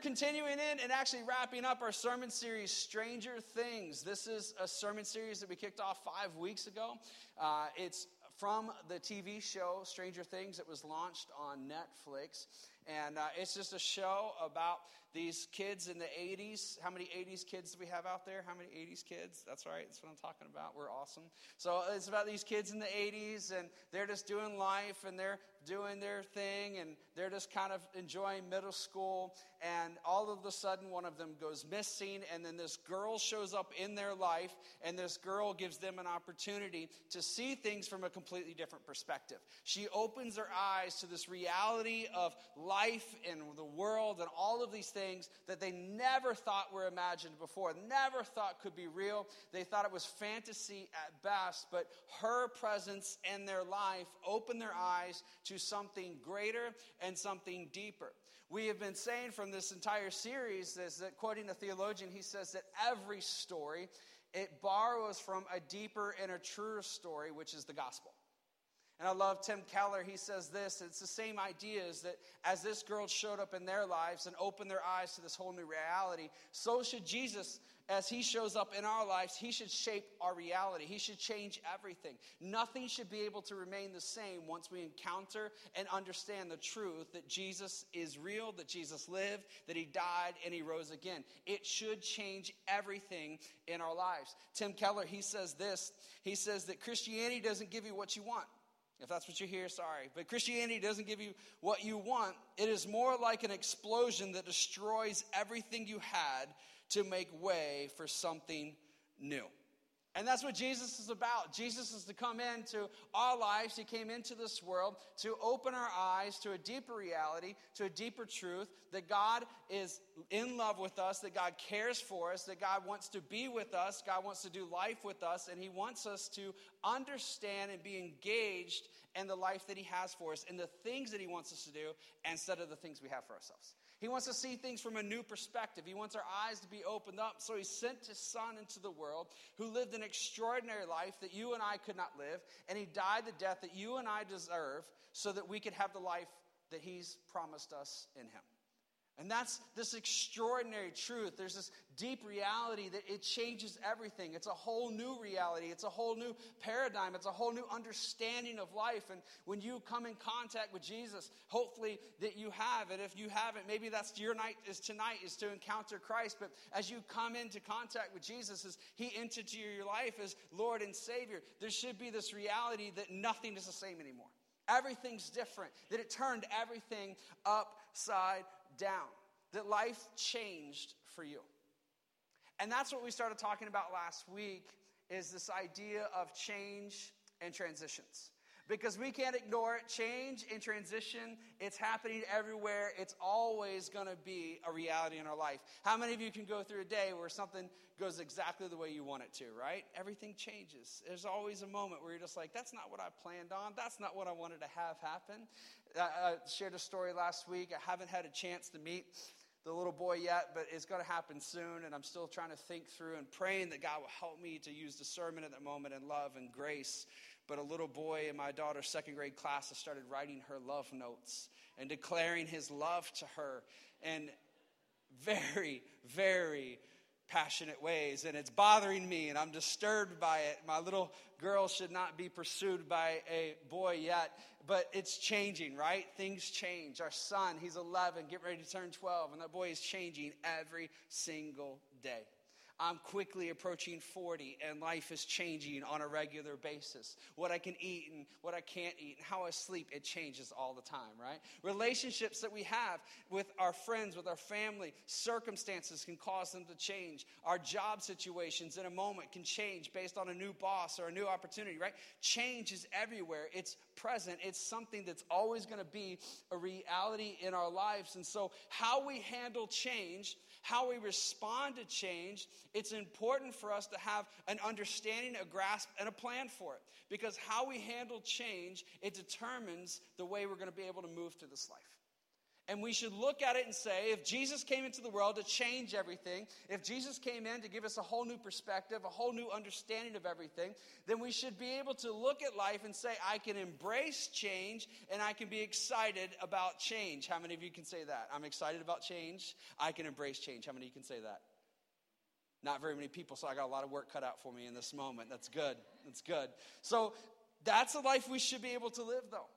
continuing in and actually wrapping up our sermon series, Stranger Things. This is a sermon series that we kicked off five weeks ago. Uh, it's from the TV show Stranger Things that was launched on Netflix. And uh, it's just a show about these kids in the 80s. How many 80s kids do we have out there? How many 80s kids? That's right, that's what I'm talking about. We're awesome. So it's about these kids in the 80s, and they're just doing life, and they're doing their thing, and they're just kind of enjoying middle school. And all of a sudden, one of them goes missing, and then this girl shows up in their life, and this girl gives them an opportunity to see things from a completely different perspective. She opens their eyes to this reality of life and the world and all of these things that they never thought were imagined before, never thought could be real. They thought it was fantasy at best, but her presence in their life opened their eyes to something greater and something deeper. We have been saying from this entire series is that quoting a theologian, he says that every story it borrows from a deeper and a truer story, which is the gospel. And I love Tim Keller. He says this it's the same idea is that as this girl showed up in their lives and opened their eyes to this whole new reality, so should Jesus, as he shows up in our lives, he should shape our reality. He should change everything. Nothing should be able to remain the same once we encounter and understand the truth that Jesus is real, that Jesus lived, that he died, and he rose again. It should change everything in our lives. Tim Keller, he says this he says that Christianity doesn't give you what you want. If that's what you hear, sorry. But Christianity doesn't give you what you want. It is more like an explosion that destroys everything you had to make way for something new. And that's what Jesus is about. Jesus is to come into our lives. He came into this world to open our eyes to a deeper reality, to a deeper truth that God is in love with us, that God cares for us, that God wants to be with us, God wants to do life with us, and He wants us to understand and be engaged in the life that He has for us and the things that He wants us to do instead of the things we have for ourselves. He wants to see things from a new perspective. He wants our eyes to be opened up. So he sent his son into the world who lived an extraordinary life that you and I could not live. And he died the death that you and I deserve so that we could have the life that he's promised us in him. And that's this extraordinary truth. There's this deep reality that it changes everything. It's a whole new reality. It's a whole new paradigm. It's a whole new understanding of life. And when you come in contact with Jesus, hopefully that you have. And if you haven't, maybe that's your night is tonight is to encounter Christ. But as you come into contact with Jesus, as He entered your life as Lord and Savior, there should be this reality that nothing is the same anymore. Everything's different. That it turned everything upside down, that life changed for you. And that's what we started talking about last week is this idea of change and transitions. Because we can't ignore it. Change and transition, it's happening everywhere. It's always going to be a reality in our life. How many of you can go through a day where something goes exactly the way you want it to, right? Everything changes. There's always a moment where you're just like, that's not what I planned on. That's not what I wanted to have happen. I shared a story last week. I haven't had a chance to meet the little boy yet, but it's going to happen soon. And I'm still trying to think through and praying that God will help me to use discernment at that moment and love and grace. But a little boy in my daughter's second grade class has started writing her love notes and declaring his love to her in very, very passionate ways. And it's bothering me, and I'm disturbed by it. My little girl should not be pursued by a boy yet but it's changing, right? Things change. Our son, he's 11, getting ready to turn 12, and that boy is changing every single day. I'm quickly approaching 40 and life is changing on a regular basis. What I can eat and what I can't eat and how I sleep, it changes all the time, right? Relationships that we have with our friends, with our family, circumstances can cause them to change. Our job situations in a moment can change based on a new boss or a new opportunity, right? Change is everywhere. It's present. It's something that's always going to be a reality in our lives. And so, how we handle change how we respond to change, it's important for us to have an understanding, a grasp, and a plan for it. Because how we handle change, it determines the way we're going to be able to move through this life. And we should look at it and say, if Jesus came into the world to change everything, if Jesus came in to give us a whole new perspective, a whole new understanding of everything, then we should be able to look at life and say, I can embrace change and I can be excited about change. How many of you can say that? I'm excited about change. I can embrace change. How many of you can say that? Not very many people, so I got a lot of work cut out for me in this moment. That's good. That's good. So that's the life we should be able to live, though.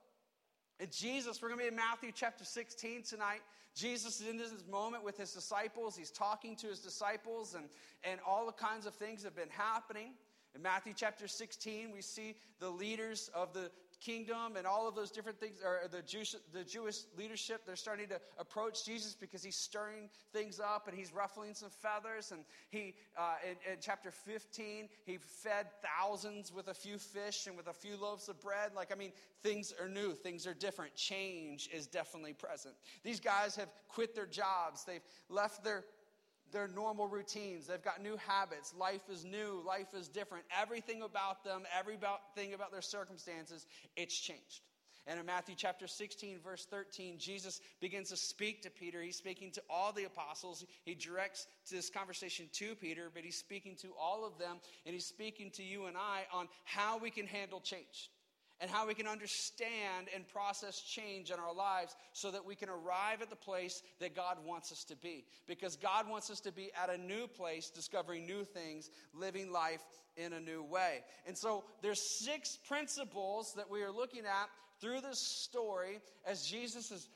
And Jesus, we're going to be in Matthew chapter 16 tonight. Jesus is in this moment with his disciples. He's talking to his disciples, and, and all the kinds of things have been happening. In Matthew chapter 16, we see the leaders of the kingdom and all of those different things, or the Jewish, the Jewish leadership, they're starting to approach Jesus because he's stirring things up and he's ruffling some feathers. And he, uh, in, in chapter 15, he fed thousands with a few fish and with a few loaves of bread. Like, I mean, things are new, things are different. Change is definitely present. These guys have quit their jobs, they've left their their normal routines. They've got new habits. Life is new. Life is different. Everything about them, everything about their circumstances, it's changed. And in Matthew chapter 16, verse 13, Jesus begins to speak to Peter. He's speaking to all the apostles. He directs this conversation to Peter, but he's speaking to all of them, and he's speaking to you and I on how we can handle change and how we can understand and process change in our lives so that we can arrive at the place that God wants us to be. Because God wants us to be at a new place, discovering new things, living life in a new way. And so there's six principles that we are looking at through this story as Jesus is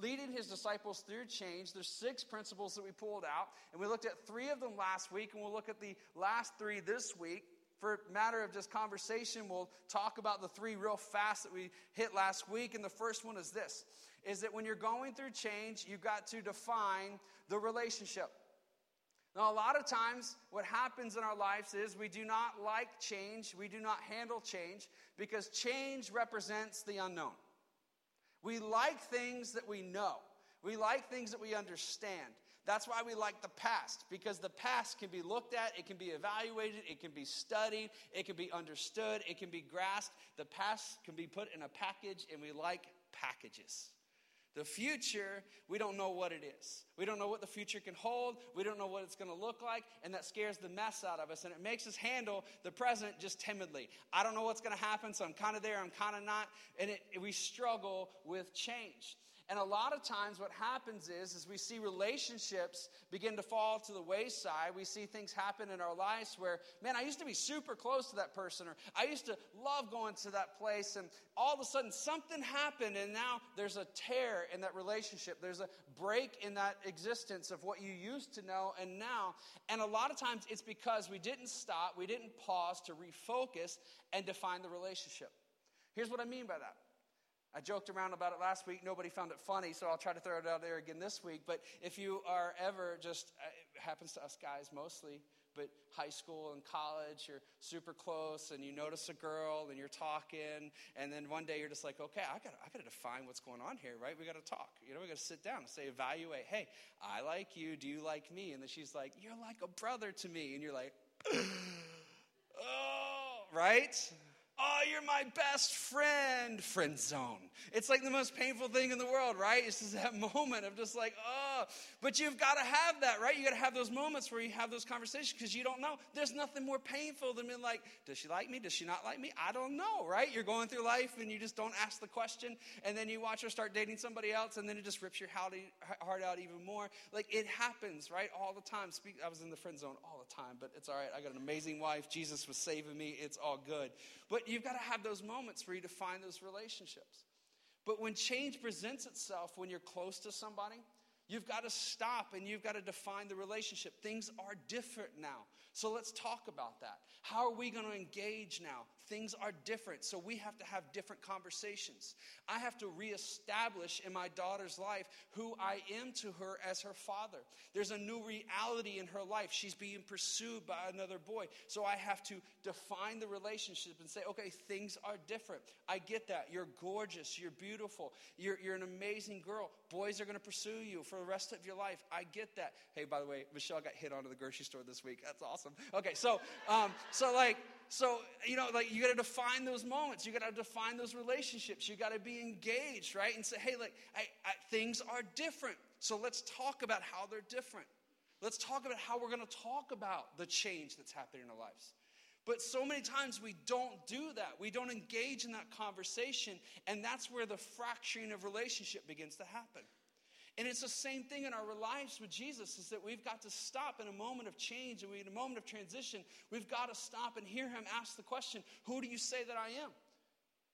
leading his disciples through change. There's six principles that we pulled out, and we looked at three of them last week, and we'll look at the last three this week for matter of just conversation, we'll talk about the three real fast that we hit last week. And the first one is this is that when you're going through change, you've got to define the relationship. Now, a lot of times, what happens in our lives is we do not like change, we do not handle change because change represents the unknown. We like things that we know, we like things that we understand. That's why we like the past, because the past can be looked at, it can be evaluated, it can be studied, it can be understood, it can be grasped. The past can be put in a package, and we like packages. The future, we don't know what it is. We don't know what the future can hold. We don't know what it's going to look like, and that scares the mess out of us. And it makes us handle the present just timidly. I don't know what's going to happen, so I'm kind of there, I'm kind of not. And it, we struggle with change. And a lot of times what happens is, is we see relationships begin to fall to the wayside. We see things happen in our lives where, man, I used to be super close to that person, or I used to love going to that place, and all of a sudden something happened, and now there's a tear in that relationship. There's a break in that existence of what you used to know and now. And a lot of times it's because we didn't stop, we didn't pause to refocus and define the relationship. Here's what I mean by that. I joked around about it last week. Nobody found it funny, so I'll try to throw it out there again this week. But if you are ever just, uh, it happens to us guys mostly, but high school and college, you're super close and you notice a girl and you're talking, and then one day you're just like, okay, I got I got to define what's going on here, right? We got to talk. You know, we got to sit down and say, evaluate. Hey, I like you. Do you like me? And then she's like, you're like a brother to me, and you're like, oh, right? Oh, you're my best friend, friend zone. It's like the most painful thing in the world, right? It's just that moment of just like, oh, but you've got to have that, right? You got to have those moments where you have those conversations because you don't know. There's nothing more painful than being like, does she like me? Does she not like me? I don't know, right? You're going through life and you just don't ask the question, and then you watch her start dating somebody else, and then it just rips your heart out even more. Like it happens, right? All the time. Speak, I was in the friend zone all the time, but it's all right. I got an amazing wife. Jesus was saving me. It's all good. But you've got to have those moments for you to find those relationships. But when change presents itself when you're close to somebody, you've got to stop and you've got to define the relationship. Things are different now. So let's talk about that. How are we going to engage now? Things are different, so we have to have different conversations. I have to reestablish in my daughter's life who I am to her as her father. There's a new reality in her life. She's being pursued by another boy. So I have to define the relationship and say, okay, things are different. I get that. You're gorgeous. You're beautiful. You're, you're an amazing girl. Boys are going to pursue you for the rest of your life. I get that. Hey, by the way, Michelle got hit onto the grocery store this week. That's awesome. Okay, so, um, so like, so you know, like you got to define those moments. You got to define those relationships. You got to be engaged, right? And say, hey, like, I, I, things are different. So let's talk about how they're different. Let's talk about how we're going to talk about the change that's happening in our lives. But so many times we don't do that. We don't engage in that conversation, and that's where the fracturing of relationship begins to happen. And it's the same thing in our lives with Jesus is that we've got to stop in a moment of change and we in a moment of transition, we've got to stop and hear him ask the question, who do you say that I am?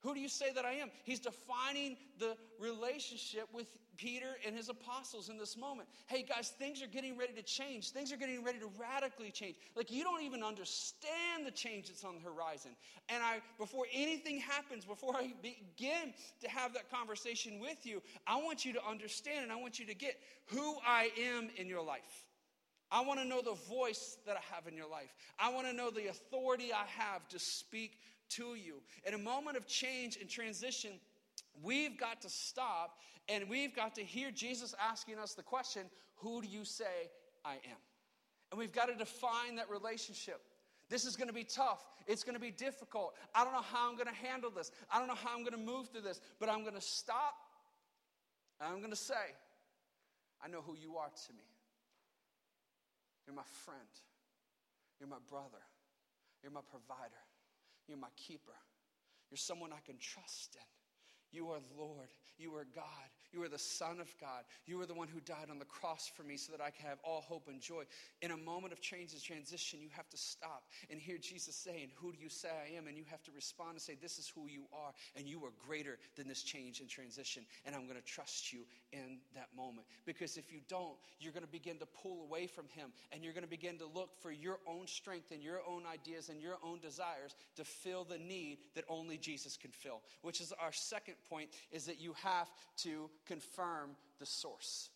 Who do you say that I am? He's defining the relationship with Peter and his apostles in this moment. Hey, guys, things are getting ready to change. Things are getting ready to radically change. Like, you don't even understand the change that's on the horizon. And I, before anything happens, before I begin to have that conversation with you, I want you to understand and I want you to get who I am in your life. I want to know the voice that I have in your life. I want to know the authority I have to speak to you. In a moment of change and transition, we've got to stop and we've got to hear Jesus asking us the question Who do you say I am? And we've got to define that relationship. This is going to be tough. It's going to be difficult. I don't know how I'm going to handle this. I don't know how I'm going to move through this, but I'm going to stop and I'm going to say, I know who you are to me. You're my friend. You're my brother. You're my provider. You're my keeper. You're someone I can trust in. You are Lord. You are God. You are the Son of God. You are the one who died on the cross for me so that I can have all hope and joy. In a moment of change and transition, you have to stop and hear Jesus saying, Who do you say I am? And you have to respond and say, This is who you are. And you are greater than this change and transition. And I'm going to trust you in that moment. Because if you don't, you're going to begin to pull away from Him and you're going to begin to look for your own strength and your own ideas and your own desires to fill the need that only Jesus can fill, which is our second point is that you have to confirm the source.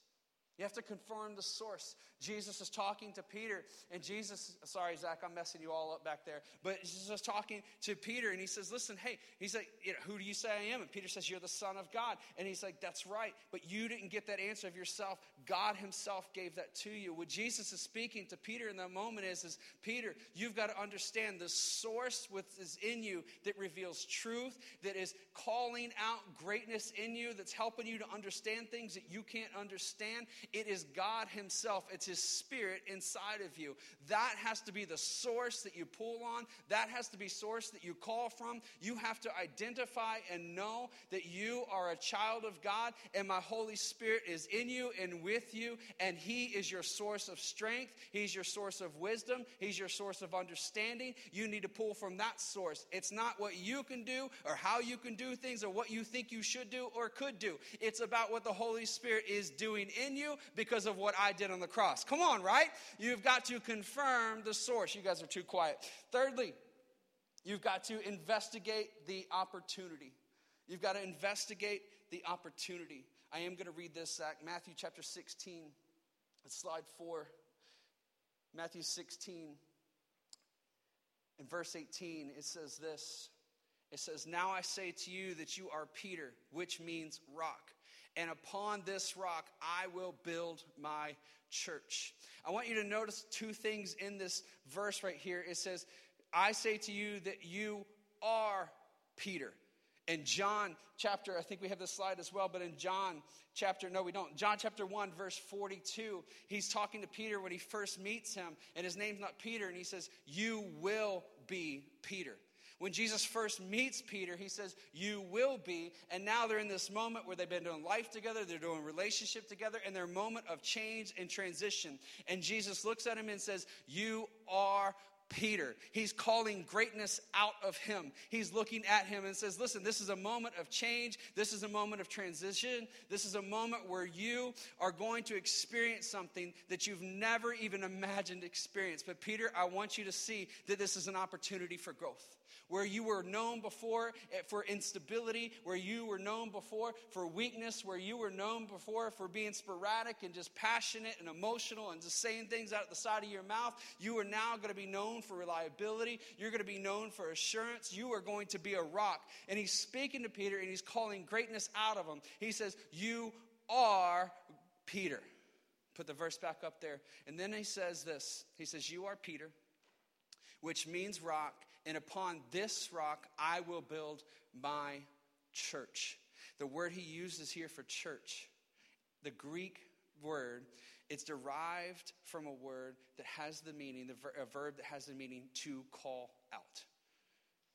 You have to confirm the source. Jesus is talking to Peter, and Jesus, sorry, Zach, I'm messing you all up back there, but Jesus is talking to Peter, and he says, Listen, hey, he's like, you know, Who do you say I am? And Peter says, You're the Son of God. And he's like, That's right, but you didn't get that answer of yourself. God Himself gave that to you. What Jesus is speaking to Peter in that moment is, is Peter, you've got to understand the source which is in you that reveals truth, that is calling out greatness in you, that's helping you to understand things that you can't understand. It is God Himself. It's His Spirit inside of you. That has to be the source that you pull on. That has to be source that you call from. You have to identify and know that you are a child of God and my Holy Spirit is in you and with you and He is your source of strength. He's your source of wisdom. He's your source of understanding. You need to pull from that source. It's not what you can do or how you can do things or what you think you should do or could do. It's about what the Holy Spirit is doing in you because of what I did on the cross. Come on, right? You've got to confirm the source. You guys are too quiet. Thirdly, you've got to investigate the opportunity. You've got to investigate the opportunity. I am going to read this, Zach. Matthew chapter 16, slide 4. Matthew 16, in verse 18, it says this. It says, Now I say to you that you are Peter, which means rock and upon this rock I will build my church. I want you to notice two things in this verse right here. It says, I say to you that you are Peter. In John chapter, I think we have this slide as well, but in John chapter, no, we don't. John chapter 1, verse 42, he's talking to Peter when he first meets him, and his name's not Peter, and he says, You will be Peter. When Jesus first meets Peter, he says, You will be. And now they're in this moment where they've been doing life together, they're doing relationship together, and their moment of change and transition. And Jesus looks at him and says, You are Peter. He's calling greatness out of him. He's looking at him and says, Listen, this is a moment of change. This is a moment of transition. This is a moment where you are going to experience something that you've never even imagined experience. But, Peter, I want you to see that this is an opportunity for growth where you were known before eh, for instability, where you were known before for weakness, where you were known before for being sporadic and just passionate and emotional and just saying things out of the side of your mouth, you are now going to be known for reliability. You're going to be known for assurance. You are going to be a rock. And he's speaking to Peter and he's calling greatness out of him. He says, You are Peter. Put the verse back up there. And then he says this He says, You are Peter which means rock, and upon this rock I will build my church. The word he uses here for church, the Greek word, it's derived from a word that has the meaning, the ver- a verb that has the meaning to call out.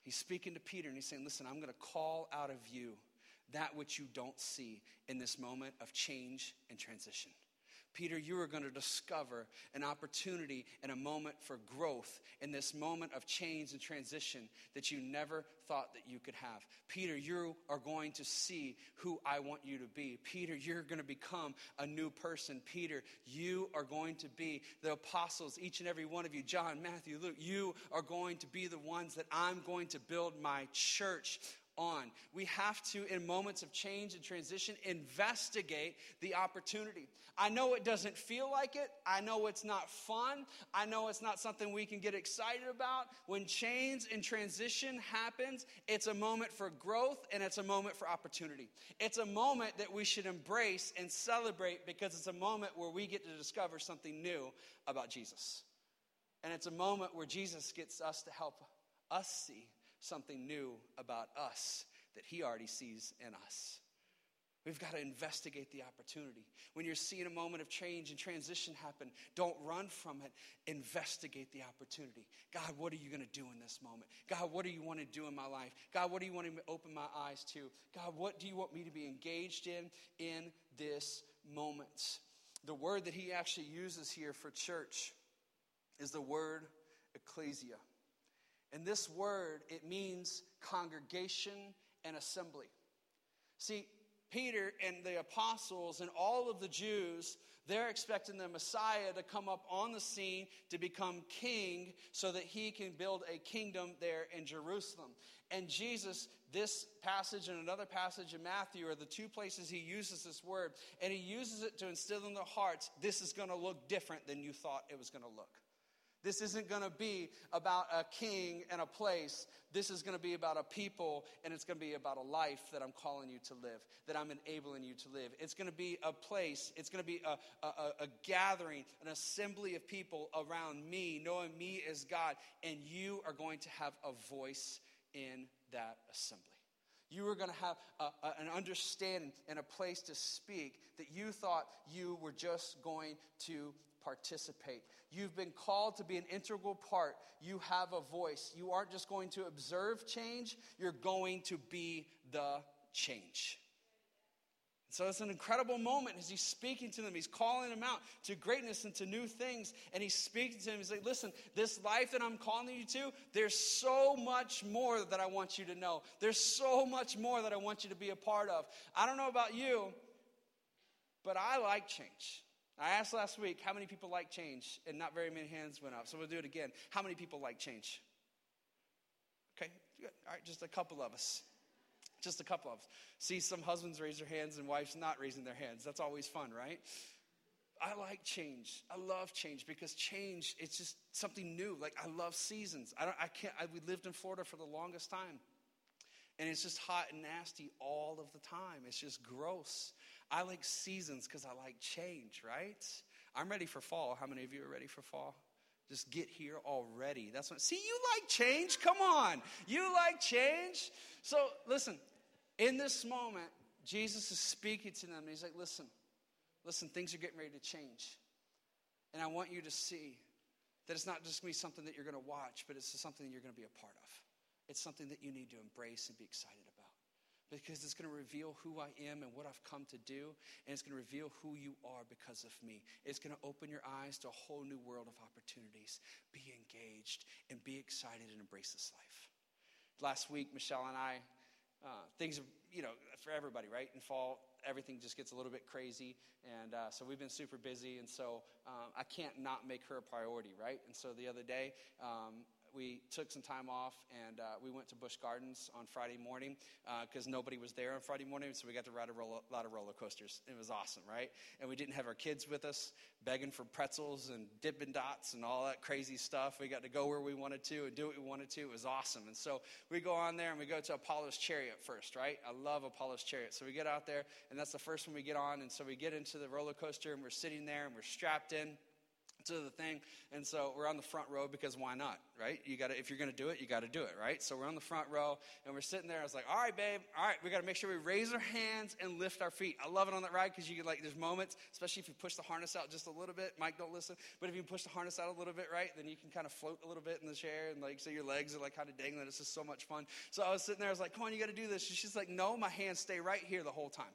He's speaking to Peter and he's saying, Listen, I'm going to call out of you that which you don't see in this moment of change and transition. Peter, you are going to discover an opportunity and a moment for growth in this moment of change and transition that you never thought that you could have. Peter, you are going to see who I want you to be. Peter, you're going to become a new person. Peter, you are going to be the apostles, each and every one of you, John, Matthew, Luke, you are going to be the ones that I'm going to build my church on. We have to, in moments of change and transition, investigate the opportunity. I know it doesn't feel like it. I know it's not fun. I know it's not something we can get excited about. When change and transition happens, it's a moment for growth and it's a moment for opportunity. It's a moment that we should embrace and celebrate because it's a moment where we get to discover something new about Jesus. And it's a moment where Jesus gets us to help us see something new about us that He already sees in us. We've got to investigate the opportunity. When you're seeing a moment of change and transition happen, don't run from it. Investigate the opportunity. God, what are you going to do in this moment? God, what do you want to do in my life? God, what do you want to open my eyes to? God, what do you want me to be engaged in in this moment? The word that he actually uses here for church is the word ecclesia. And this word, it means congregation and assembly. See, Peter and the apostles and all of the Jews, they're expecting the Messiah to come up on the scene to become king so that he can build a kingdom there in Jerusalem. And Jesus, this passage and another passage in Matthew are the two places he uses this word. And he uses it to instill in their hearts this is going to look different than you thought it was going to look. This isn't going to be about a king and a place. This is going to be about a people, and it's going to be about a life that I'm calling you to live, that I'm enabling you to live. It's going to be a place, it's going to be a, a, a gathering, an assembly of people around me, knowing me as God, and you are going to have a voice in that assembly. You are going to have a, a, an understanding and a place to speak that you thought you were just going to participate. You've been called to be an integral part. You have a voice. You aren't just going to observe change, you're going to be the change. So it's an incredible moment as he's speaking to them. He's calling them out to greatness and to new things. And he's speaking to them. He's like, listen, this life that I'm calling you to, there's so much more that I want you to know. There's so much more that I want you to be a part of. I don't know about you, but I like change. I asked last week how many people like change, and not very many hands went up. So we'll do it again. How many people like change? Okay, good. All right, just a couple of us. Just a couple of us. See some husbands raise their hands and wives not raising their hands. That's always fun, right? I like change. I love change because change, it's just something new. Like I love seasons. I don't I can't I, we lived in Florida for the longest time. And it's just hot and nasty all of the time. It's just gross. I like seasons because I like change, right? I'm ready for fall. How many of you are ready for fall? Just get here already. That's what. See, you like change. Come on, you like change. So listen. In this moment, Jesus is speaking to them. He's like, "Listen, listen. Things are getting ready to change, and I want you to see that it's not just going to be something that you're going to watch, but it's something you're going to be a part of. It's something that you need to embrace and be excited about." Because it's going to reveal who I am and what I've come to do, and it's going to reveal who you are because of me. It's going to open your eyes to a whole new world of opportunities. Be engaged and be excited and embrace this life. Last week, Michelle and I, uh, things, you know, for everybody, right? In fall, everything just gets a little bit crazy. And uh, so we've been super busy. And so um, I can't not make her a priority, right? And so the other day, um, we took some time off and uh, we went to Busch Gardens on Friday morning because uh, nobody was there on Friday morning, so we got to ride a lot of roller coasters. It was awesome, right? And we didn't have our kids with us, begging for pretzels and Dippin' Dots and all that crazy stuff. We got to go where we wanted to and do what we wanted to. It was awesome. And so we go on there and we go to Apollo's Chariot first, right? I love Apollo's Chariot. So we get out there, and that's the first one we get on. And so we get into the roller coaster and we're sitting there and we're strapped in to the thing. And so we're on the front row because why not, right? You got to if you're going to do it, you got to do it, right? So we're on the front row and we're sitting there. I was like, "All right, babe. All right, we got to make sure we raise our hands and lift our feet." I love it on that ride because you get like there's moments, especially if you push the harness out just a little bit. Mike, don't listen, but if you push the harness out a little bit, right, then you can kind of float a little bit in the chair and like so your legs are like kind of dangling. It's just so much fun. So I was sitting there. I was like, "Come on, you got to do this." And she's like, "No, my hands stay right here the whole time."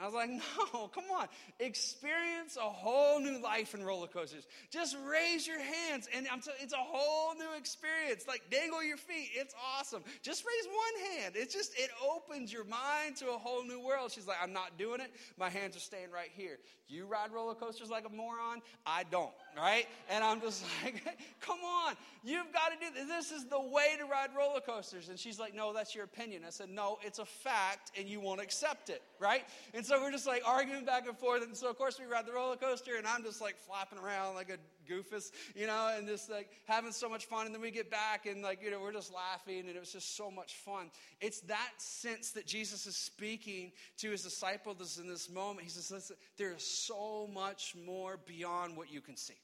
I was like, no, come on. Experience a whole new life in roller coasters. Just raise your hands, and I'm t- it's a whole new experience. Like, dangle your feet. It's awesome. Just raise one hand. It's just, it opens your mind to a whole new world. She's like, I'm not doing it. My hands are staying right here. You ride roller coasters like a moron. I don't, right? And I'm just like, come on. You've got to do this. This is the way to ride roller coasters. And she's like, no, that's your opinion. I said, no, it's a fact, and you won't accept it, right? And so we're just like arguing back and forth. And so, of course, we ride the roller coaster, and I'm just like flapping around like a goofus, you know, and just like having so much fun. And then we get back, and like, you know, we're just laughing, and it was just so much fun. It's that sense that Jesus is speaking to his disciples in this moment. He says, Listen, there is so much more beyond what you can see.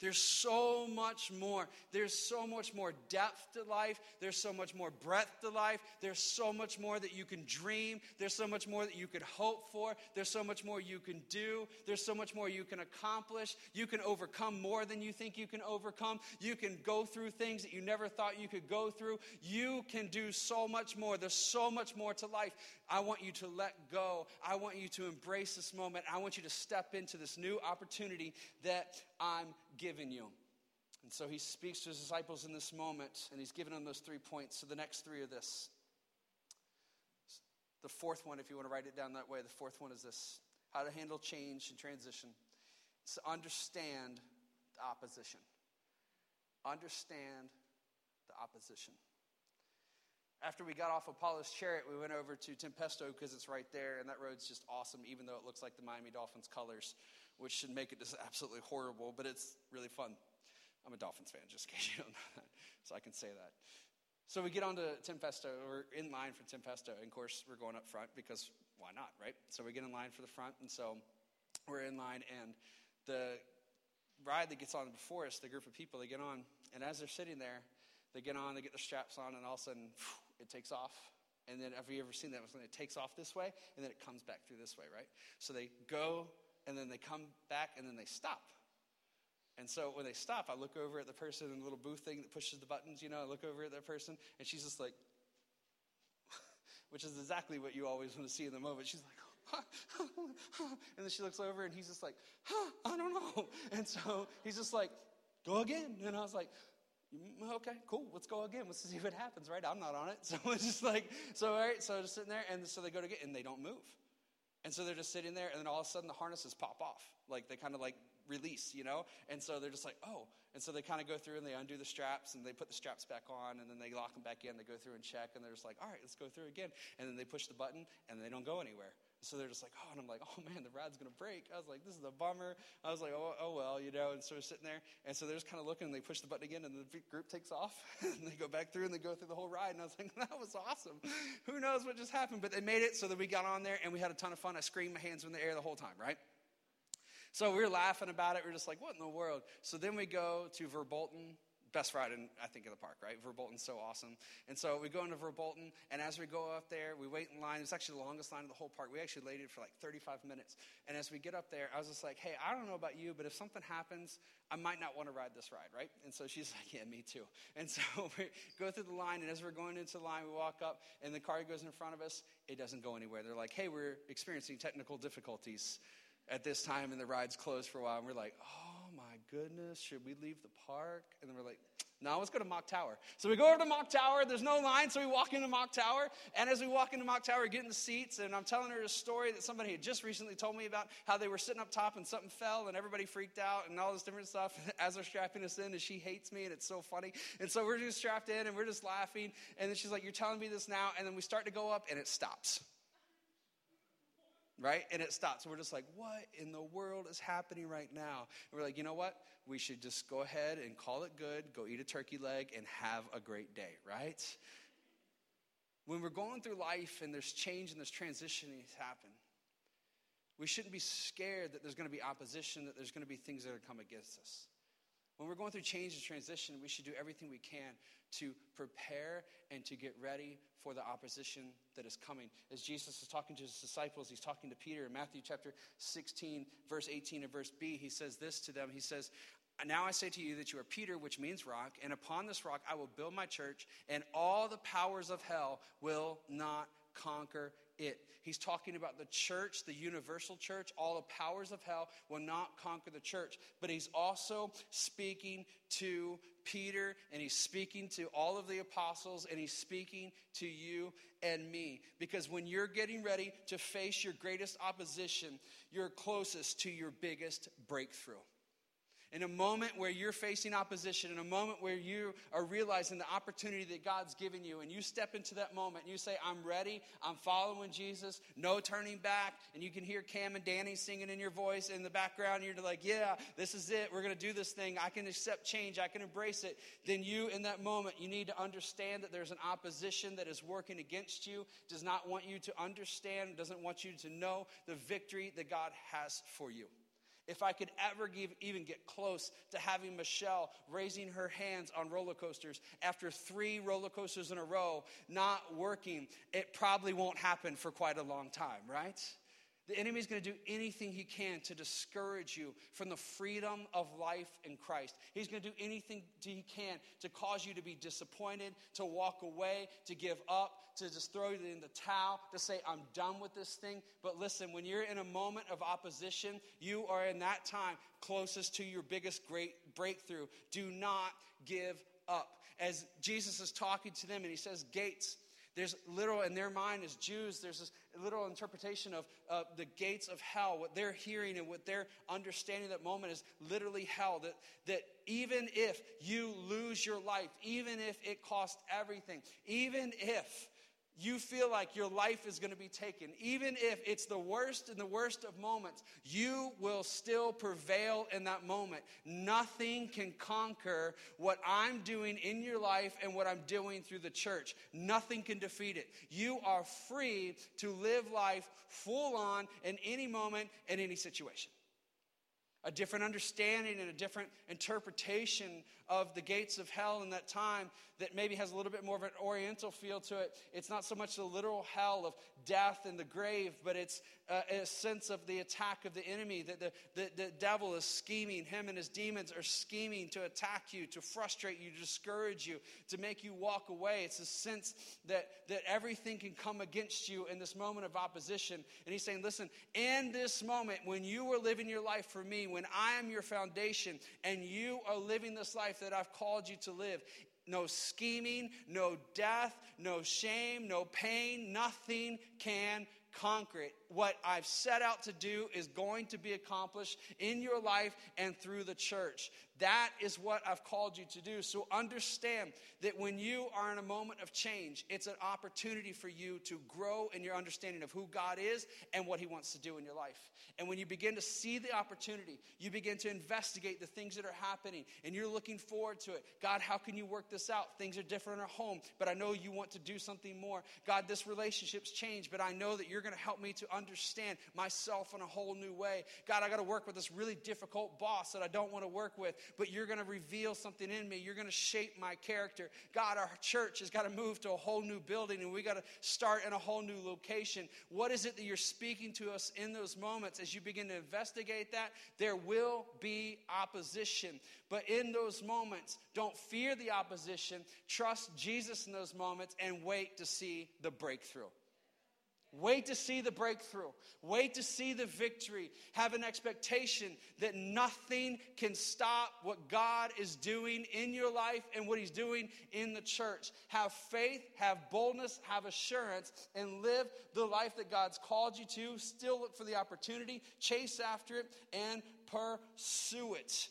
There's so much more. There's so much more depth to life. There's so much more breadth to life. There's so much more that you can dream. There's so much more that you could hope for. There's so much more you can do. There's so much more you can accomplish. You can overcome more than you think you can overcome. You can go through things that you never thought you could go through. You can do so much more. There's so much more to life. I want you to let go. I want you to embrace this moment. I want you to step into this new opportunity that I'm giving you. And so he speaks to his disciples in this moment, and he's given them those three points. So the next three are this. The fourth one, if you want to write it down that way, the fourth one is this how to handle change and transition. It's to understand the opposition. Understand the opposition. After we got off Apollo's Chariot, we went over to Tempesto because it's right there, and that road's just awesome, even though it looks like the Miami Dolphins colors, which should make it just absolutely horrible, but it's really fun. I'm a Dolphins fan, just in case you don't know that, so I can say that. So we get on to Tempesto. We're in line for Tempesto. And of course, we're going up front because why not, right? So we get in line for the front, and so we're in line, and the ride that gets on before us, the group of people, they get on, and as they're sitting there, they get on, they get the straps on, and all of a sudden, it takes off. And then, have you ever seen that? When it takes off this way, and then it comes back through this way, right? So they go, and then they come back, and then they stop. And so when they stop, I look over at the person in the little booth thing that pushes the buttons, you know, I look over at that person, and she's just like, which is exactly what you always want to see in the moment. She's like, and then she looks over, and he's just like, huh, I don't know. And so he's just like, go again. And I was like, Mm, okay, cool. Let's go again. Let's see what happens, right? I'm not on it. So it's just like, so, all right, so just sitting there, and so they go to get, and they don't move. And so they're just sitting there, and then all of a sudden the harnesses pop off. Like they kind of like release, you know? And so they're just like, oh. And so they kind of go through and they undo the straps and they put the straps back on and then they lock them back in. They go through and check and they're just like, all right, let's go through again. And then they push the button and they don't go anywhere. So they're just like, oh, and I'm like, oh man, the ride's gonna break. I was like, this is a bummer. I was like, oh, oh well, you know. And so we're sitting there, and so they're just kind of looking, and they push the button again, and the group takes off, and they go back through, and they go through the whole ride. And I was like, that was awesome. Who knows what just happened? But they made it, so that we got on there, and we had a ton of fun. I screamed, my hands in the air the whole time, right? So we were laughing about it. We are just like, what in the world? So then we go to Verbolten, best ride in, I think, in the park, right? Verbolten's so awesome. And so we go into Verbolten, and as we go up there, we wait in line. It's actually the longest line of the whole park. We actually waited for like 35 minutes. And as we get up there, I was just like, hey, I don't know about you, but if something happens, I might not want to ride this ride, right? And so she's like, yeah, me too. And so we go through the line, and as we're going into the line, we walk up, and the car goes in front of us. It doesn't go anywhere. They're like, hey, we're experiencing technical difficulties at this time, and the ride's closed for a while. And we're like, oh goodness, should we leave the park? And then we're like, no, let's go to Mach Tower. So we go over to Mach Tower. There's no line, so we walk into Mach Tower. And as we walk into Mach Tower, we get in the seats, and I'm telling her a story that somebody had just recently told me about how they were sitting up top and something fell, and everybody freaked out and all this different stuff as they're strapping us in, and she hates me, and it's so funny. And so we're just strapped in, and we're just laughing. And then she's like, You're telling me this now? And then we start to go up, and it stops right? And it stops. We're just like, what in the world is happening right now? And we're like, you know what? We should just go ahead and call it good, go eat a turkey leg, and have a great day, right? When we're going through life and there's change and there's transition happen, we shouldn't be scared that there's going to be opposition, that there's going to be things that are come against us. When we're going through change and transition, we should do everything we can to prepare and to get ready for the opposition that is coming. As Jesus is talking to his disciples, he's talking to Peter in Matthew chapter 16, verse 18 and verse B. He says this to them He says, now I say to you that you are Peter, which means rock, and upon this rock I will build my church, and all the powers of hell will not conquer it. He's talking about the church, the universal church. All the powers of hell will not conquer the church. But he's also speaking to Peter, and he's speaking to all of the apostles, and he's speaking to you and me. Because when you're getting ready to face your greatest opposition, you're closest to your biggest breakthrough in a moment where you're facing opposition, in a moment where you are realizing the opportunity that God's given you, and you step into that moment and you say, I'm ready, I'm following Jesus, no turning back, and you can hear Cam and Danny singing in your voice in the background, and you're like, Yeah, this is it, we're gonna do this thing, I can accept change, I can embrace it. Then you, in that moment, you need to understand that there's an opposition that is working against you, does not want you to understand, doesn't want you to know the victory that God has for you if I could ever give, even get close to having Michelle raising her hands on roller coasters after three roller coasters in a row not working, it probably won't happen for quite a long time, right? The enemy is going to do anything he can to discourage you from the freedom of life in Christ. He's going to do anything he can to cause you to be disappointed, to walk away, to give up, to just throw it in the towel, to say, I'm done with this thing. But listen, when you're in a moment of opposition, you are in that time closest to your biggest great breakthrough. Do not give up. As Jesus is talking to them and he says, Gates, there's literal, in their mind as Jews, there's this literal interpretation of uh, the gates of hell. What they're hearing and what they're understanding that moment is literally hell. That, that even if you lose your life, even if it costs everything, even if you feel like your life is going to be taken, even if it's the worst and the worst of moments, you will still prevail in that moment. Nothing can conquer what I'm doing in your life and what I'm doing through the church. Nothing can defeat it. You are free to live life full on in any moment, in any situation a different understanding and a different interpretation of the gates of hell in that time that maybe has a little bit more of an oriental feel to it. It's not so much the literal hell of death and the grave, but it's uh, a sense of the attack of the enemy, that the, the, the devil is scheming. Him and his demons are scheming to attack you, to frustrate you, to discourage you, to make you walk away. It's a sense that, that everything can come against you in this moment of opposition. And he's saying, listen, in this moment, when you are living your life for me, when I am your foundation, and you are living this life that I've called you to live, no scheming, no death, no shame, no pain, nothing can conquer it. What I've set out to do is going to be accomplished in your life and through the church. That is what I've called you to do. So understand that when you are in a moment of change, it's an opportunity for you to grow in your understanding of who God is and what He wants to do in your life. And when you begin to see the opportunity, you begin to investigate the things that are happening and you're looking forward to it. God, how can you work this out? Things are different at home, but I know you want to do something more. God, this relationship's changed, but I know that you're going to help me to understand myself in a whole new way. God, I got to work with this really difficult boss that I don't want to work with but you're going to reveal something in me. You're going to shape my character. God, our church has got to move to a whole new building and we got to start in a whole new location. What is it that you're speaking to us in those moments? As you begin to investigate that, there will be opposition. But in those moments, don't fear the opposition. Trust Jesus in those moments and wait to see the breakthrough. Wait to see the breakthrough. Wait to see the victory. Have an expectation that nothing can stop what God is doing in your life and what He's doing in the church. Have faith, have boldness, have assurance, and live the life that God's called you to. Still look for the opportunity, chase after it, and pursue it.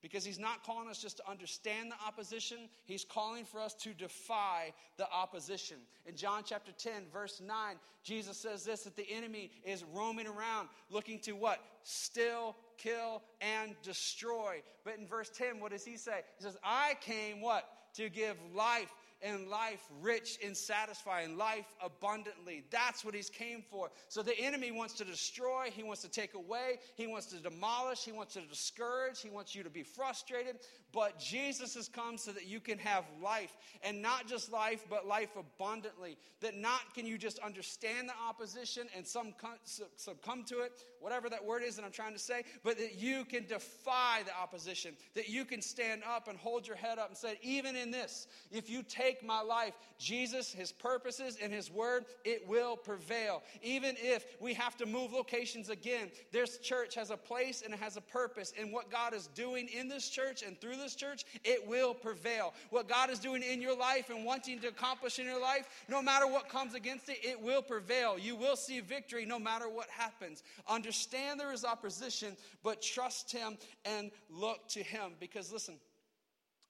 Because he's not calling us just to understand the opposition, he's calling for us to defy the opposition. In John chapter 10, verse 9, Jesus says this that the enemy is roaming around looking to what? Still, kill, and destroy. But in verse 10, what does he say? He says, I came what? To give life and life rich and satisfying, life abundantly. That's what he's came for. So the enemy wants to destroy, he wants to take away, he wants to demolish, he wants to discourage, he wants you to be frustrated. But Jesus has come so that you can have life, and not just life, but life abundantly. That not can you just understand the opposition and some succumb to it, whatever that word is that I'm trying to say, but that you can defy the opposition, that you can stand up and hold your head up and say, even in this, if you take my life, Jesus, his purposes, and his word, it will prevail. Even if we have to move locations again, this church has a place and it has a purpose. And what God is doing in this church and through this church, it will prevail. What God is doing in your life and wanting to accomplish in your life, no matter what comes against it, it will prevail. You will see victory no matter what happens. Understand there is opposition, but trust Him and look to Him. Because listen,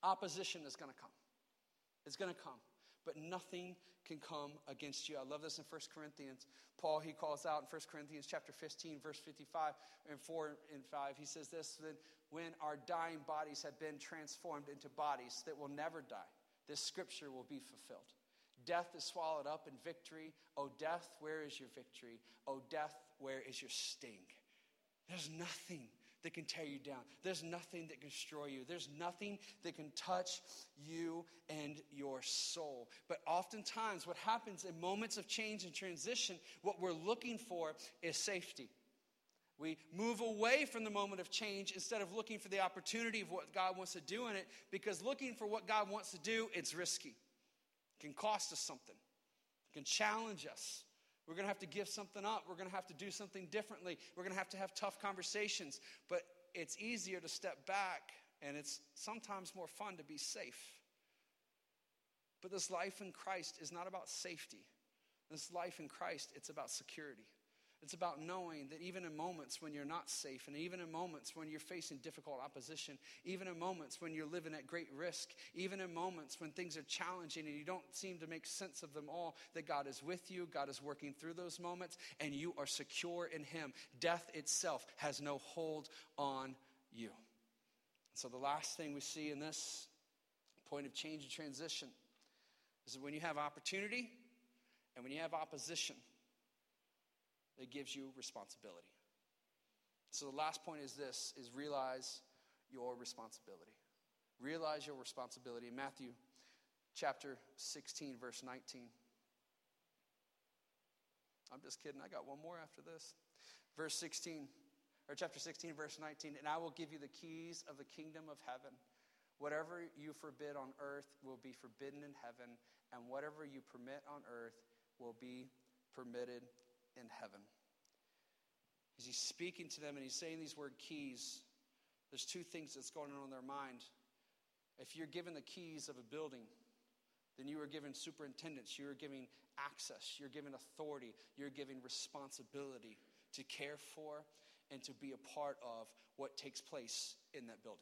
opposition is going to come. It's going to come. But nothing can come against you. I love this in 1 Corinthians. Paul, he calls out in 1 Corinthians chapter 15, verse 55 and 4 and 5. He says this, then when our dying bodies have been transformed into bodies that will never die, this scripture will be fulfilled. Death is swallowed up in victory. O death, where is your victory? O death, where is your sting? There's nothing that can tear you down. There's nothing that can destroy you. There's nothing that can touch you and your soul. But oftentimes, what happens in moments of change and transition, what we're looking for is safety. We move away from the moment of change instead of looking for the opportunity of what God wants to do in it because looking for what God wants to do, it's risky. It can cost us something, it can challenge us. We're going to have to give something up. We're going to have to do something differently. We're going to have to have tough conversations. But it's easier to step back, and it's sometimes more fun to be safe. But this life in Christ is not about safety. This life in Christ, it's about security. It's about knowing that even in moments when you're not safe, and even in moments when you're facing difficult opposition, even in moments when you're living at great risk, even in moments when things are challenging and you don't seem to make sense of them all, that God is with you, God is working through those moments, and you are secure in Him. Death itself has no hold on you. So, the last thing we see in this point of change and transition is that when you have opportunity and when you have opposition, that gives you responsibility. So the last point is this is realize your responsibility. Realize your responsibility. Matthew chapter 16 verse 19. I'm just kidding. I got one more after this. Verse 16 or chapter 16 verse 19, and I will give you the keys of the kingdom of heaven. Whatever you forbid on earth will be forbidden in heaven, and whatever you permit on earth will be permitted in heaven. As he's speaking to them and he's saying these word keys, there's two things that's going on in their mind. If you're given the keys of a building, then you are given superintendence, you are given access, you're given authority, you're given responsibility to care for and to be a part of what takes place in that building.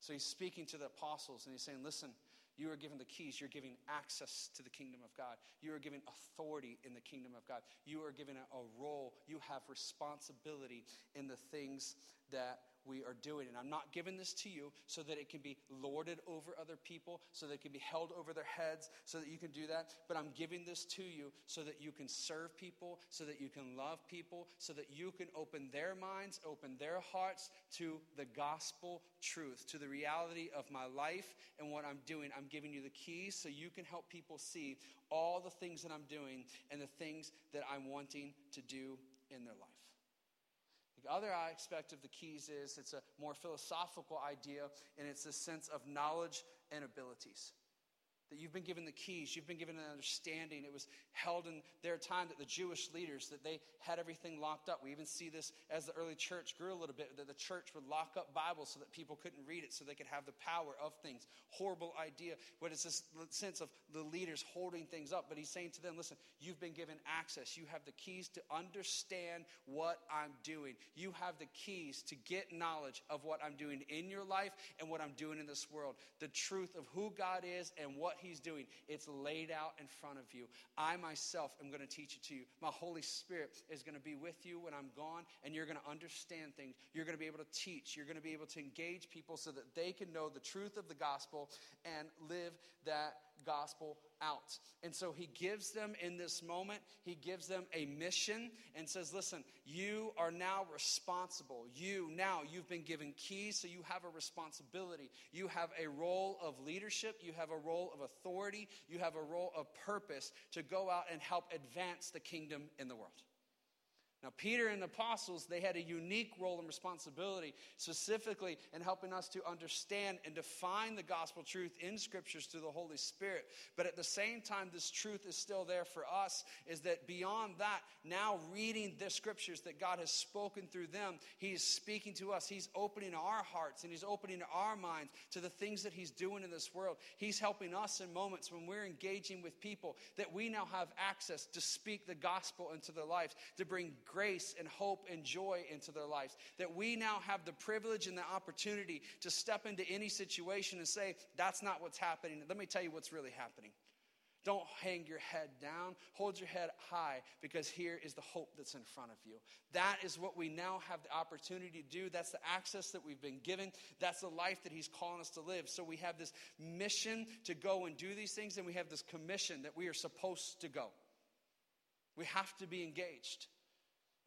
So he's speaking to the apostles and he's saying, Listen, you are given the keys. You're giving access to the kingdom of God. You are given authority in the kingdom of God. You are given a, role. You have responsibility in the things that we are doing. And I'm not giving this to you so that it can be lorded over other people, so that it can be held over their heads, so that you can do that. But I'm giving this to you so that you can serve people, so that you can love people, so that you can open their minds, open their hearts to the gospel truth, to the reality of my life and what I'm doing. I'm giving you the keys so you can help people see all the things that I'm doing and the things that I'm wanting to do in their life. The other aspect of the keys is it's a more philosophical idea, and it's a sense of knowledge and abilities that you've been given the keys you've been given an understanding. It was held in their time that the jewish leaders that they had everything locked up. We even see this as the early church grew a little bit that the church would lock up bibles so that people couldn't read it so they could have the power of things. Horrible idea but it's this sense of the leaders holding things up. But he's saying to them listen you've been given access. You have the keys to understand what i'm doing. You have the keys to get knowledge of what i'm doing in your life and what i'm doing in this world. The truth of who god is and what He's doing. It's laid out in front of you. I myself am going to teach it to you. My Holy Spirit is going to be with you when I'm gone, and you're going to understand things. You're going to be able to teach. You're going to be able to engage people so that they can know the truth of the gospel and live that gospel out. And so he gives them in this moment, he gives them a mission and says, Listen, you are now responsible. You now, you've been given keys, so you have a responsibility. You have a role of leadership, you have a role of authority, you have a role of purpose to go out and help advance the kingdom in the world. Now, Peter and the apostles, they had a unique role and responsibility, specifically in helping us to understand and define the gospel truth in scriptures through the Holy Spirit. But at the same time, this truth is still there for us, is that beyond that, now reading the scriptures that God has spoken through them, He is speaking to us. He's opening our hearts and He's opening our minds to the things that He's doing in this world. He's helping us in moments when we're engaging with people that we now have access to speak the gospel into their lives, to bring grace and hope and joy into their lives. That we now have the privilege and the opportunity to step into any situation and say, that's not what's happening. Let me tell you what's really happening. Don't hang your head down. Hold your head high because here is the hope that's in front of you. That is what we now have the opportunity to do. That's the access that we've been given. That's the life that He's calling us to live. So we have this mission to go and do these things, and we have this commission that we are supposed to go. We have to be engaged.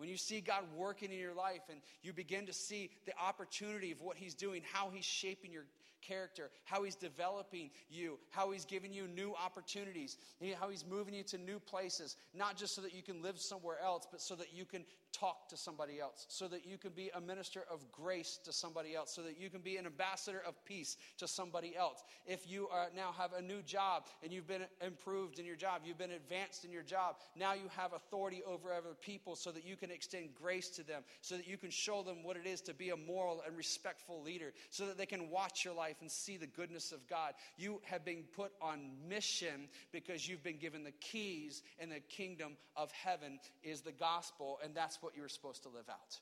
When you see God working in your life and you begin to see the opportunity of what He's doing, how He's shaping your character, how He's developing you, how He's giving you new opportunities, how He's moving you to new places, not just so that you can live somewhere else, but so that you can talk to somebody else, so that you can be a minister of grace to somebody else, so that you can be an ambassador of peace to somebody else. If you are now have a new job and you've been improved in your job, you've been advanced in your job, now you have authority over other people so that you can extend grace to them, so that you can show them what it is to be a moral and respectful leader, so that they can watch your life and see the goodness of God. You have been put on mission because you've been given the keys, and the kingdom of heaven is the gospel, and that's what you are supposed to live out.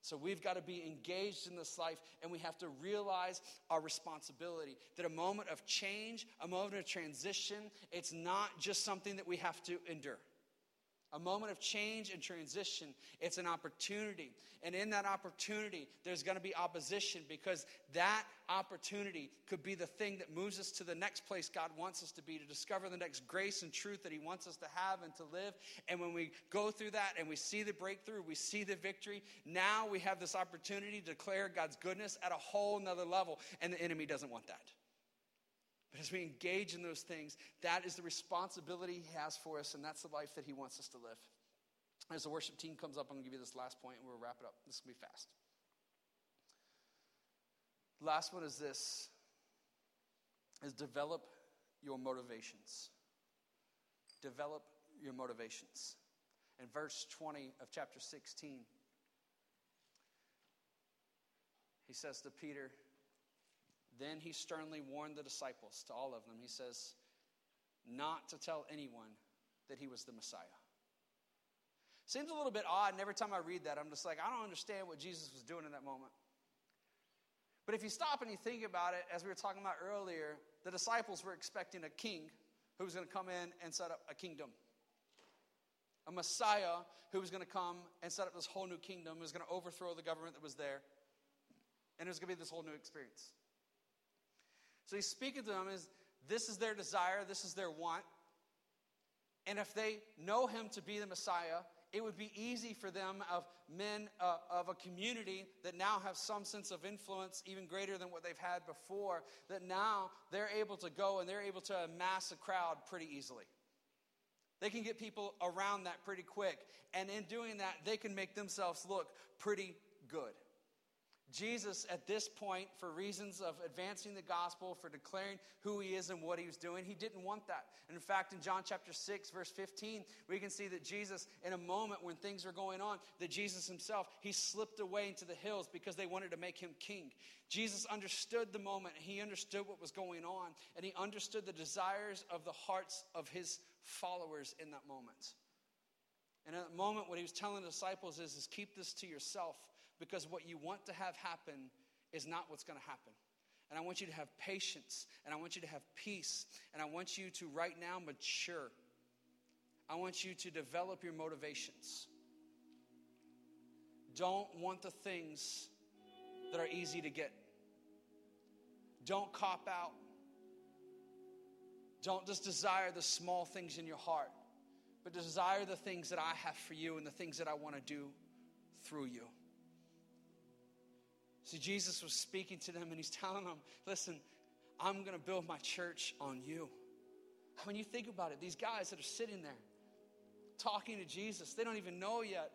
So we've got to be engaged in this life and we have to realize our responsibility that a moment of change, a moment of transition, it's not just something that we have to endure a moment of change and transition. It's an opportunity. And in that opportunity, there's going to be opposition because that opportunity could be the thing that moves us to the next place God wants us to be, to discover the next grace and truth that He wants us to have and to live. And when we go through that and we see the breakthrough, we see the victory, now we have this opportunity to declare God's goodness at a whole nother level. And the enemy doesn't want that. But as we engage in those things, that is the responsibility He has for us, and that's the life that He wants us to live. As the worship team comes up, I'm going to give you this last point, and we'll wrap it up. This will be fast. Last one is this is develop your motivations. Develop your motivations. In verse 20 of chapter 16, he says to Peter, then he sternly warned the disciples, to all of them. He says, not to tell anyone that he was the Messiah. Seems a little bit odd, and every time I read that, I'm just like, I don't understand what Jesus was doing in that moment. But if you stop and you think about it, as we were talking about earlier, the disciples were expecting a king who was going to come in and set up a kingdom. A Messiah who was going to come and set up this whole new kingdom, who was going to overthrow the government that was there. And it was going to be this whole new experience. So he's speaking to them as this is their desire, this is their want. And if they know him to be the Messiah, it would be easy for them of men uh, of a community that now have some sense of influence even greater than what they've had before that now they're able to go and they're able to amass a crowd pretty easily. They can get people around that pretty quick. And in doing that they can make themselves look pretty good Jesus, at this point, for reasons of advancing the gospel, for declaring who he is and what he was doing, he didn't want that. And in fact, in John chapter 6, verse 15, we can see that Jesus, in a moment when things are going on, that Jesus himself, he slipped away into the hills because they wanted to make him king. Jesus understood the moment, he understood what was going on, and he understood the desires of the hearts of his followers in that moment. And in that moment, what he was telling the disciples is, is keep this to yourself because what you want to have happen is not what's going to happen. And I want you to have patience. And I want you to have peace. And I want you to right now mature. I want you to develop your motivations. Don't want the things that are easy to get. Don't cop out. Don't just desire the small things in your heart, but desire the things that I have for you and the things that I want to do through you. See, Jesus was speaking to them and he's telling them, listen, I'm going to build my church on you. When you think about it, these guys that are sitting there talking to Jesus, they don't even know yet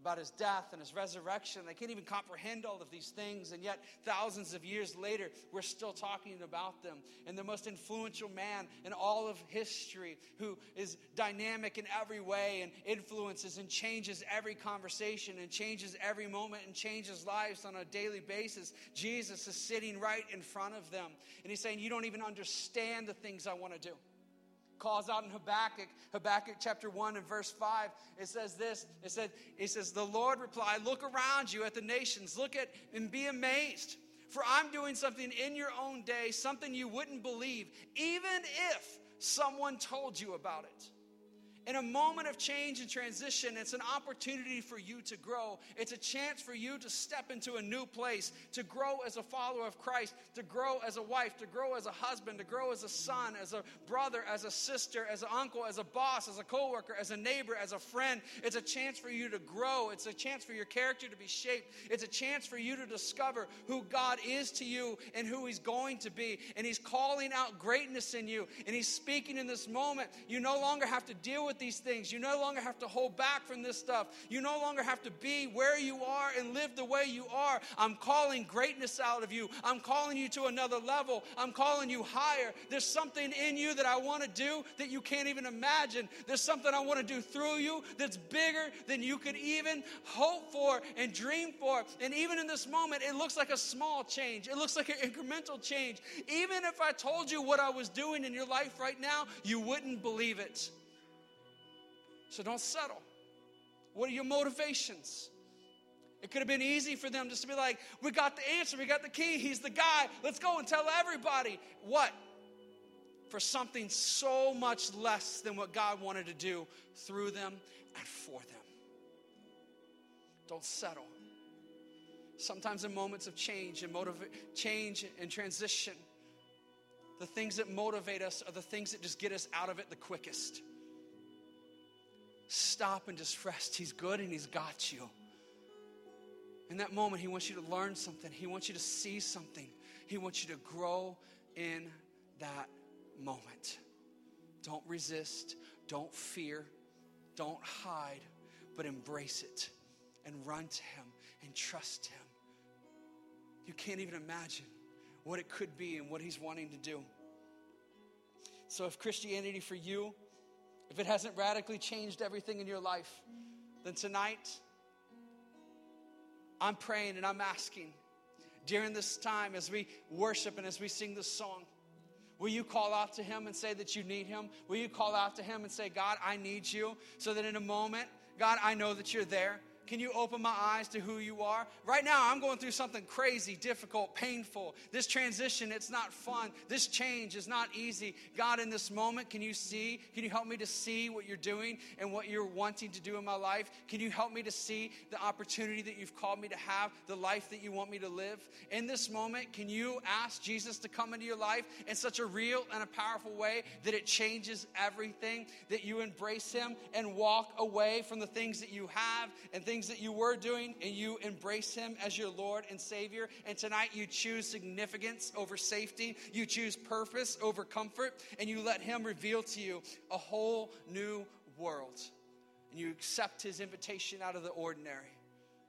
about his death and his resurrection. They can't even comprehend all of these things. And yet, thousands of years later, we're still talking about them. And the most influential man in all of history, who is dynamic in every way and influences and changes every conversation and changes every moment and changes lives on a daily basis. Jesus is sitting right in front of them. And he's saying, You don't even understand the things I want to do calls out in Habakkuk, Habakkuk chapter 1 and verse 5. It says this it said, it says, The Lord replied, Look around you at the nations, look at and be amazed. For I'm doing something in your own day, something you wouldn't believe, even if someone told you about it. In a moment of change and transition, it's an opportunity for you to grow. It's a chance for you to step into a new place, to grow as a follower of Christ, to grow as a wife, to grow as a husband, to grow as a son, as a brother, as a sister, as an uncle, as a boss, as a coworker, as a neighbor, as a friend. It's a chance for you to grow. It's a chance for your character to be shaped. It's a chance for you to discover who God is to you and who He's going to be. And He's calling out greatness in you. And He's speaking in this moment. You no longer have to deal with these things. You no longer have to hold back from this stuff. You no longer have to be where you are and live the way you are. I'm calling greatness out of you. I'm calling you to another level. I'm calling you higher. There's something in you that I want to do that you can't even imagine. There's something I want to do through you that's bigger than you could even hope for and dream for. And even in this moment, it looks like a small change. It looks like an incremental change. Even if I told you what I was doing in your life right now, you wouldn't believe it. So don't settle. What are your motivations? It could have been easy for them just to be like, we got the answer, we got the key, he's the guy, let's go and tell everybody. What? For something so much less than what God wanted to do through them and for them. Don't settle. Sometimes in moments of change and motiva- change and transition, the things that motivate us are the things that just get us out of it the quickest stop and just rest. He's good and He's got you. In that moment, He wants you to learn something, He wants you to see something, He wants you to grow in that moment. Don't resist, don't fear, don't hide, but embrace it and run to Him and trust Him. You can't even imagine what it could be and what He's wanting to do. So, if Christianity for you, if it hasn't radically changed everything in your life, then tonight, I'm praying and I'm asking during this time as we worship and as we sing this song. Will you call out to him and say that you need him? Will you call out to him and say, God, I need you? So that in a moment, God, I know that you're there. Can you open my eyes to who you are? Right now, I'm going through something crazy, difficult, painful. This transition, it's not fun. This change is not easy. God, in this moment, can you see? Can you help me to see what you're doing and what you're wanting to do in my life? Can you help me to see the opportunity that you've called me to have, the life that you want me to live? In this moment, can you ask Jesus to come into your life in such a real and a powerful way that it changes everything, that you embrace him and walk away from the things that you have and things things that you were doing and you embrace Him as your Lord and Savior. And tonight you choose significance over safety, you choose purpose over comfort, and you let Him reveal to you a whole new world. And you accept His invitation out of the ordinary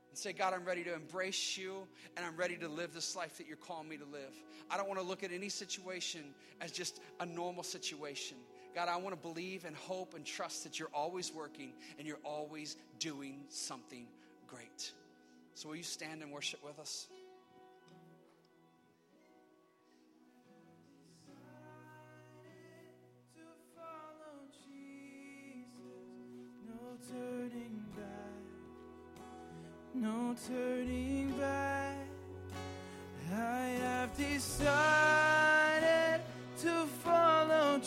and say, God, I'm ready to embrace you and I'm ready to live this life that you're calling me to live. I don't want to look at any situation as just a normal situation. God, I want to believe and hope and trust that you're always working and you're always doing something great. So, will you stand and worship with us? turning back, no turning back. I have decided to follow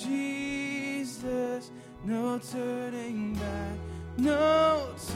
Jesus. No turning back, no